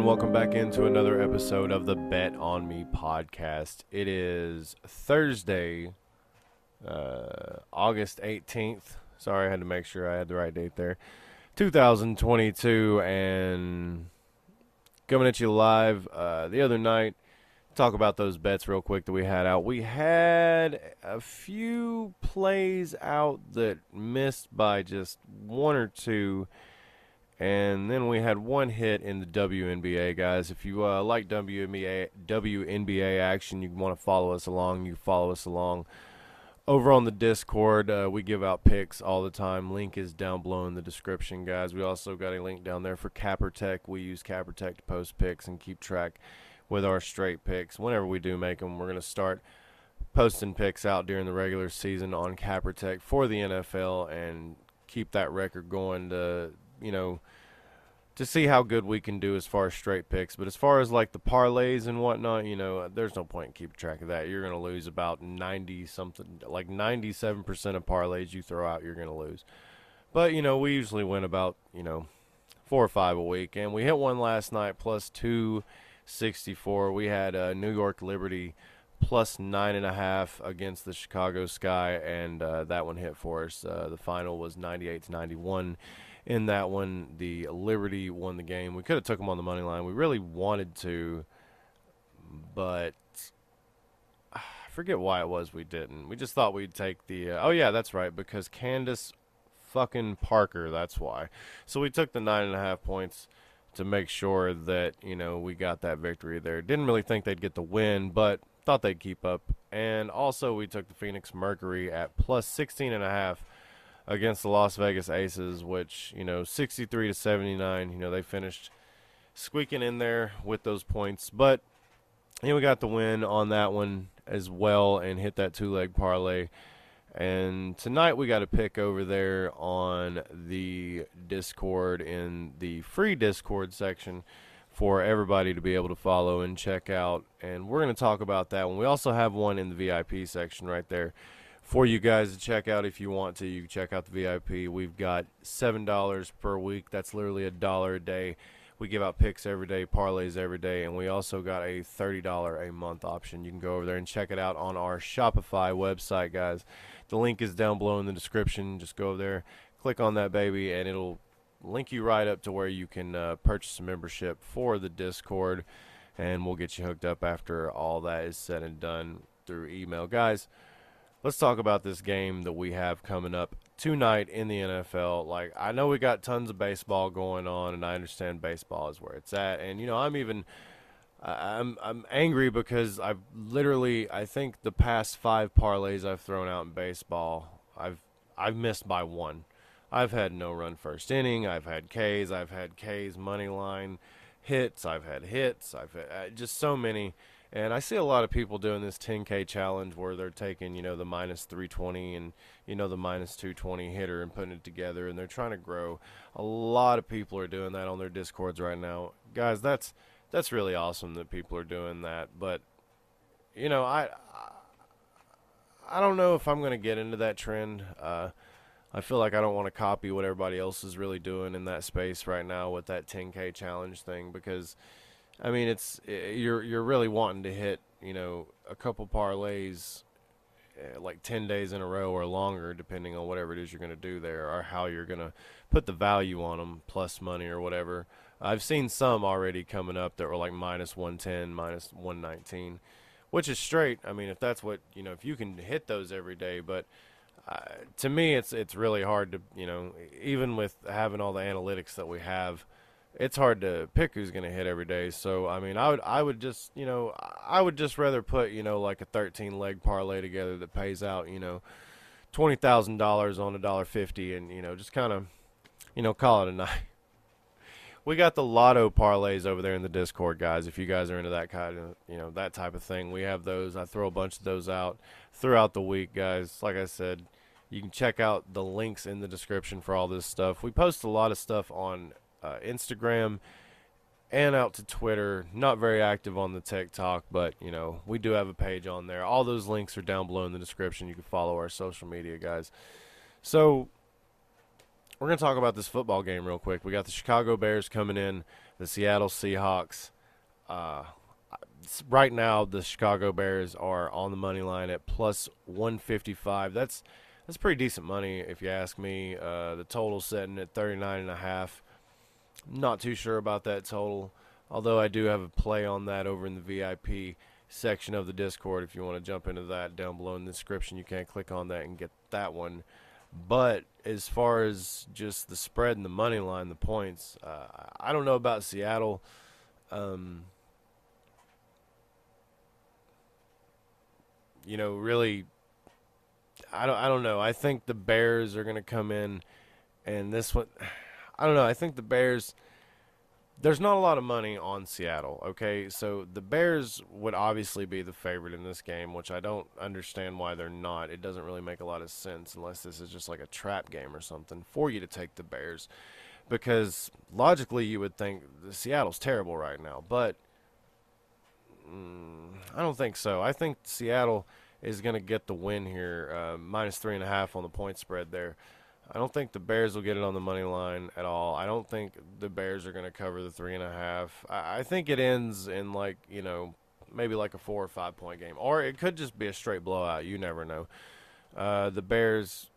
and welcome back into another episode of the Bet on Me podcast. It is Thursday, uh, August 18th. Sorry, I had to make sure I had the right date there. 2022, and coming at you live uh, the other night. Talk about those bets real quick that we had out. We had a few plays out that missed by just one or two. And then we had one hit in the WNBA, guys. If you uh, like WNBA, WNBA action, you want to follow us along, you follow us along. Over on the Discord, uh, we give out picks all the time. Link is down below in the description, guys. We also got a link down there for CapperTek. We use CapperTek to post picks and keep track with our straight picks. Whenever we do make them, we're going to start posting picks out during the regular season on CapperTek for the NFL and keep that record going to, you know, to see how good we can do as far as straight picks. But as far as like the parlays and whatnot, you know, there's no point in keeping track of that. You're going to lose about 90 something, like 97% of parlays you throw out, you're going to lose. But, you know, we usually win about, you know, four or five a week. And we hit one last night plus 264. We had uh, New York Liberty plus nine and a half against the Chicago Sky, and uh, that one hit for us. Uh, the final was 98 to 91 in that one. The Liberty won the game. We could have took them on the money line. We really wanted to, but I forget why it was we didn't. We just thought we'd take the. Uh, oh yeah, that's right, because Candace fucking Parker. That's why. So we took the nine and a half points to make sure that you know we got that victory there. Didn't really think they'd get the win, but thought they'd keep up. And also we took the Phoenix Mercury at plus 16 and a half against the Las Vegas Aces, which you know 63 to 79. You know they finished squeaking in there with those points, but you know we got the win on that one as well and hit that two leg parlay. And tonight we got a pick over there on the Discord in the free Discord section for everybody to be able to follow and check out. And we're going to talk about that one. We also have one in the VIP section right there for you guys to check out if you want to. You check out the VIP. We've got seven dollars per week. That's literally a dollar a day. We give out picks every day, parlays every day, and we also got a thirty dollar a month option. You can go over there and check it out on our Shopify website, guys. The link is down below in the description. Just go over there, click on that baby, and it'll link you right up to where you can uh, purchase a membership for the Discord, and we'll get you hooked up after all that is said and done through email, guys let's talk about this game that we have coming up tonight in the NFL. Like I know we got tons of baseball going on, and I understand baseball is where it's at. And you know, I'm even I'm I'm angry because I've literally I think the past five parlays I've thrown out in baseball, I've I've missed by one. I've had no run first inning. I've had K's. I've had K's money line hits. I've had hits. I've had uh, just so many and I see a lot of people doing this 10K challenge where they're taking, you know, the minus 320 and, you know, the minus 220 hitter and putting it together and they're trying to grow. A lot of people are doing that on their discords right now. Guys, that's that's really awesome that people are doing that, but you know, I I don't know if I'm going to get into that trend. Uh, I feel like I don't want to copy what everybody else is really doing in that space right now with that 10K challenge thing because – I mean, it's you're you're really wanting to hit you know a couple parlays uh, like 10 days in a row or longer depending on whatever it is you're going to do there or how you're going to put the value on them plus money or whatever. I've seen some already coming up that were like minus 110 minus 119 which is straight. I mean if that's what you know if you can hit those every day but uh, to me it's it's really hard to you know even with having all the analytics that we have it's hard to pick who's going to hit every day. So I mean, I would I would just you know I would just rather put you know like a 13 leg parlay together that pays out you know twenty thousand dollars on a dollar fifty, and you know just kind of you know call it a night. We got the lotto parlays over there in the Discord, guys. If you guys are into that kind of you know that type of thing, we have those. I throw a bunch of those out throughout the week, guys. Like I said. You can check out the links in the description for all this stuff. We post a lot of stuff on uh, Instagram and out to Twitter. Not very active on the TikTok, but you know we do have a page on there. All those links are down below in the description. You can follow our social media, guys. So we're gonna talk about this football game real quick. We got the Chicago Bears coming in the Seattle Seahawks. Uh, right now, the Chicago Bears are on the money line at plus 155. That's that's pretty decent money if you ask me. Uh, the total setting at 39 and a half. Not too sure about that total, although I do have a play on that over in the VIP section of the Discord. If you want to jump into that down below in the description, you can click on that and get that one. But as far as just the spread and the money line, the points, uh, I don't know about Seattle. Um, you know, really, I don't, I don't know. I think the Bears are going to come in, and this one, I don't know. I think the Bears there's not a lot of money on Seattle, okay? So the Bears would obviously be the favorite in this game, which I don't understand why they're not. It doesn't really make a lot of sense unless this is just like a trap game or something for you to take the Bears. Because logically, you would think Seattle's terrible right now, but mm, I don't think so. I think Seattle is going to get the win here, uh, minus three and a half on the point spread there. I don't think the Bears will get it on the money line at all. I don't think the Bears are going to cover the three and a half. I, I think it ends in like you know maybe like a four or five point game, or it could just be a straight blowout. You never know. Uh, the Bears.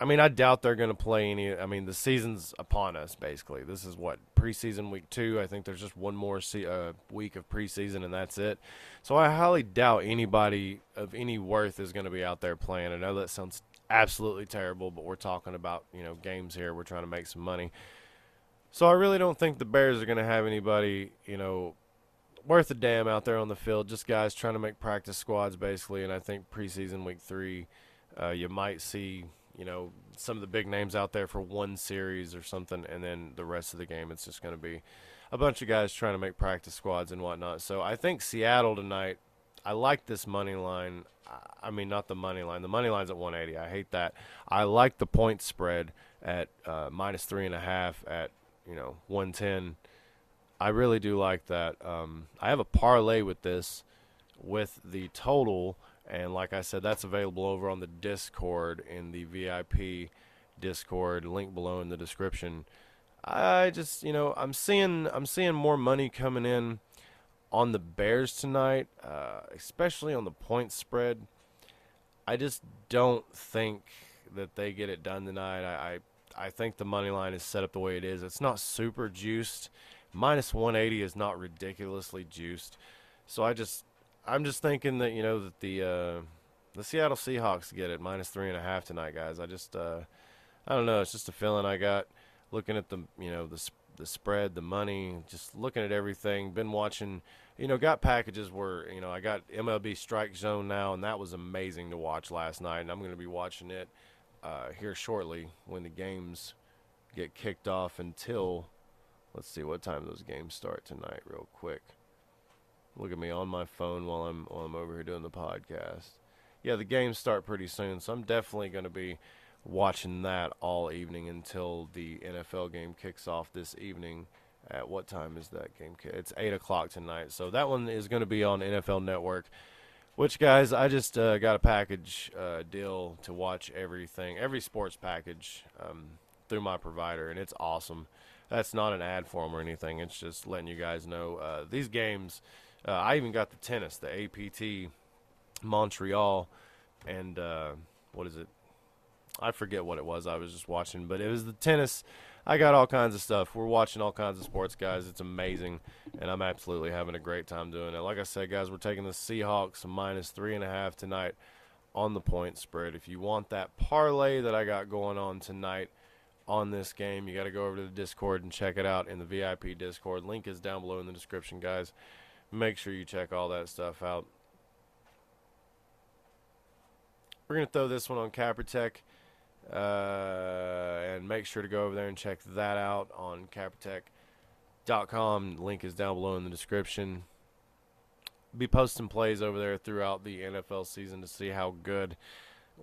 I mean, I doubt they're going to play any. I mean, the season's upon us. Basically, this is what preseason week two. I think there's just one more se- uh, week of preseason, and that's it. So I highly doubt anybody of any worth is going to be out there playing. I know that sounds absolutely terrible, but we're talking about, you know, games here. We're trying to make some money. So I really don't think the Bears are going to have anybody, you know, worth a damn out there on the field. Just guys trying to make practice squads, basically. And I think preseason week three, uh, you might see, you know, some of the big names out there for one series or something, and then the rest of the game, it's just going to be a bunch of guys trying to make practice squads and whatnot. So I think Seattle tonight. I like this money line. I mean, not the money line. The money line's at 180. I hate that. I like the point spread at uh, minus three and a half at you know 110. I really do like that. Um, I have a parlay with this, with the total, and like I said, that's available over on the Discord in the VIP Discord. Link below in the description. I just you know I'm seeing I'm seeing more money coming in on the Bears tonight, uh, especially on the point spread. I just don't think that they get it done tonight. I, I, I think the money line is set up the way it is. It's not super juiced. Minus 180 is not ridiculously juiced. So I just, I'm just thinking that you know that the uh, the Seattle Seahawks get it minus three and a half tonight, guys. I just, uh, I don't know. It's just a feeling I got looking at the you know the the spread, the money, just looking at everything. Been watching you know, got packages where you know I got MLB Strike Zone now, and that was amazing to watch last night. And I'm going to be watching it uh, here shortly when the games get kicked off. Until let's see what time those games start tonight, real quick. Look at me on my phone while I'm while I'm over here doing the podcast. Yeah, the games start pretty soon, so I'm definitely going to be watching that all evening until the NFL game kicks off this evening at what time is that game? It's eight o'clock tonight. So that one is going to be on NFL Network. Which guys, I just uh, got a package uh, deal to watch everything, every sports package um, through my provider, and it's awesome. That's not an ad for them or anything. It's just letting you guys know uh, these games. Uh, I even got the tennis, the APT Montreal, and uh, what is it? I forget what it was. I was just watching, but it was the tennis I got all kinds of stuff. We're watching all kinds of sports, guys. It's amazing, and I'm absolutely having a great time doing it. Like I said, guys, we're taking the Seahawks minus three and a half tonight on the point spread. If you want that parlay that I got going on tonight on this game, you got to go over to the Discord and check it out in the VIP Discord. Link is down below in the description, guys. Make sure you check all that stuff out. We're going to throw this one on CapperTek Uh, and make sure to go over there and check that out on CapperTek.com. Link is down below in the description. Be posting plays over there throughout the NFL season to see how good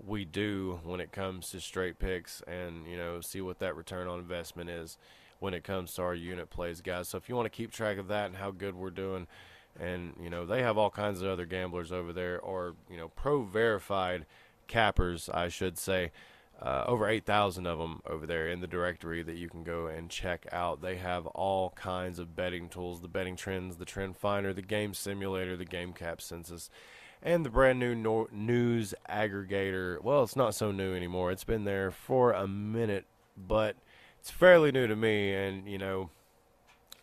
we do when it comes to straight picks and, you know, see what that return on investment is when it comes to our unit plays, guys. So if you want to keep track of that and how good we're doing, and, you know, they have all kinds of other gamblers over there or, you know, pro verified cappers, I should say uh, over 8,000 of them over there in the directory that you can go and check out. They have all kinds of betting tools the betting trends, the trend finder, the game simulator, the game cap census, and the brand new news aggregator. Well, it's not so new anymore. It's been there for a minute, but it's fairly new to me. And, you know,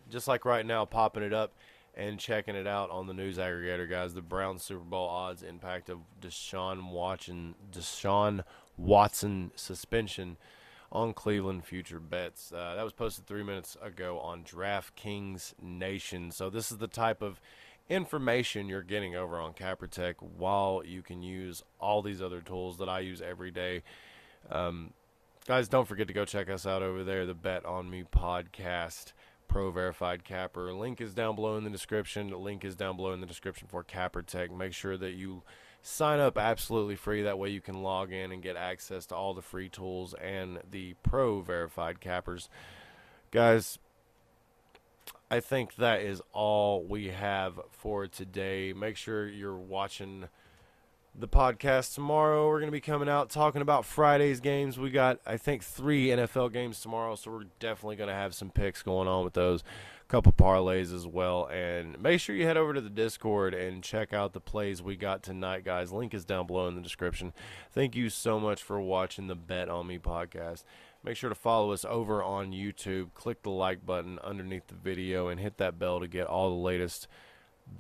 just like right now, popping it up and checking it out on the news aggregator, guys. The Browns Super Bowl odds impact of Deshaun Watson, Deshaun Watson suspension on Cleveland future bets. Uh, that was posted three minutes ago on DraftKings Nation. So this is the type of information you're getting over on CapperTek while you can use all these other tools that I use every day. Um, guys, don't forget to go check us out over there, the Bet on Me podcast. Pro Verified Capper. Link is down below in the description. Link is down below in the description for CapperTek. Make sure that you sign up absolutely free. That way you can log in and get access to all the free tools and the Pro Verified Cappers. Guys, I think that is all we have for today. Make sure you're watching the podcast tomorrow. We're going to be coming out talking about Friday's games. We got, I think, three NFL games tomorrow, so we're definitely going to have some picks going on with those. A couple parlays as well. And make sure you head over to the Discord and check out the plays we got tonight, guys. Link is down below in the description. Thank you so much for watching the Bet on Me podcast. Make sure to follow us over on YouTube. Click the like button underneath the video and hit that bell to get all the latest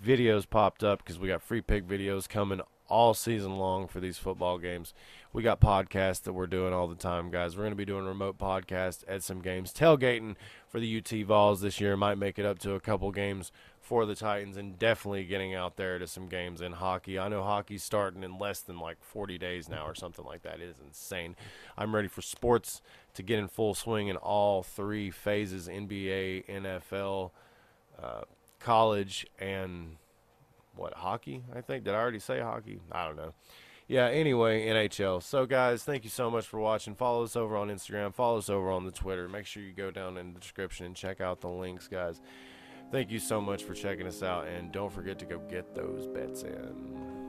videos popped up because we got free pick videos coming all season long for these football games. We got podcasts that we're doing all the time, guys. We're going to be doing remote podcasts at some games. Tailgating for the UT Vols this year might make it up to a couple games for the Titans and definitely getting out there to some games in hockey. I know hockey's starting in less than like 40 days now or something like that. It is insane. I'm ready for sports to get in full swing in all three phases NBA, NFL, uh, college, and what hockey? I think did I already say hockey? I don't know. Yeah. Anyway, NHL. So guys, thank you so much for watching. Follow us over on Instagram. Follow us over on the Twitter. Make sure you go down in the description and check out the links, guys. Thank you so much for checking us out, and don't forget to go get those bets in.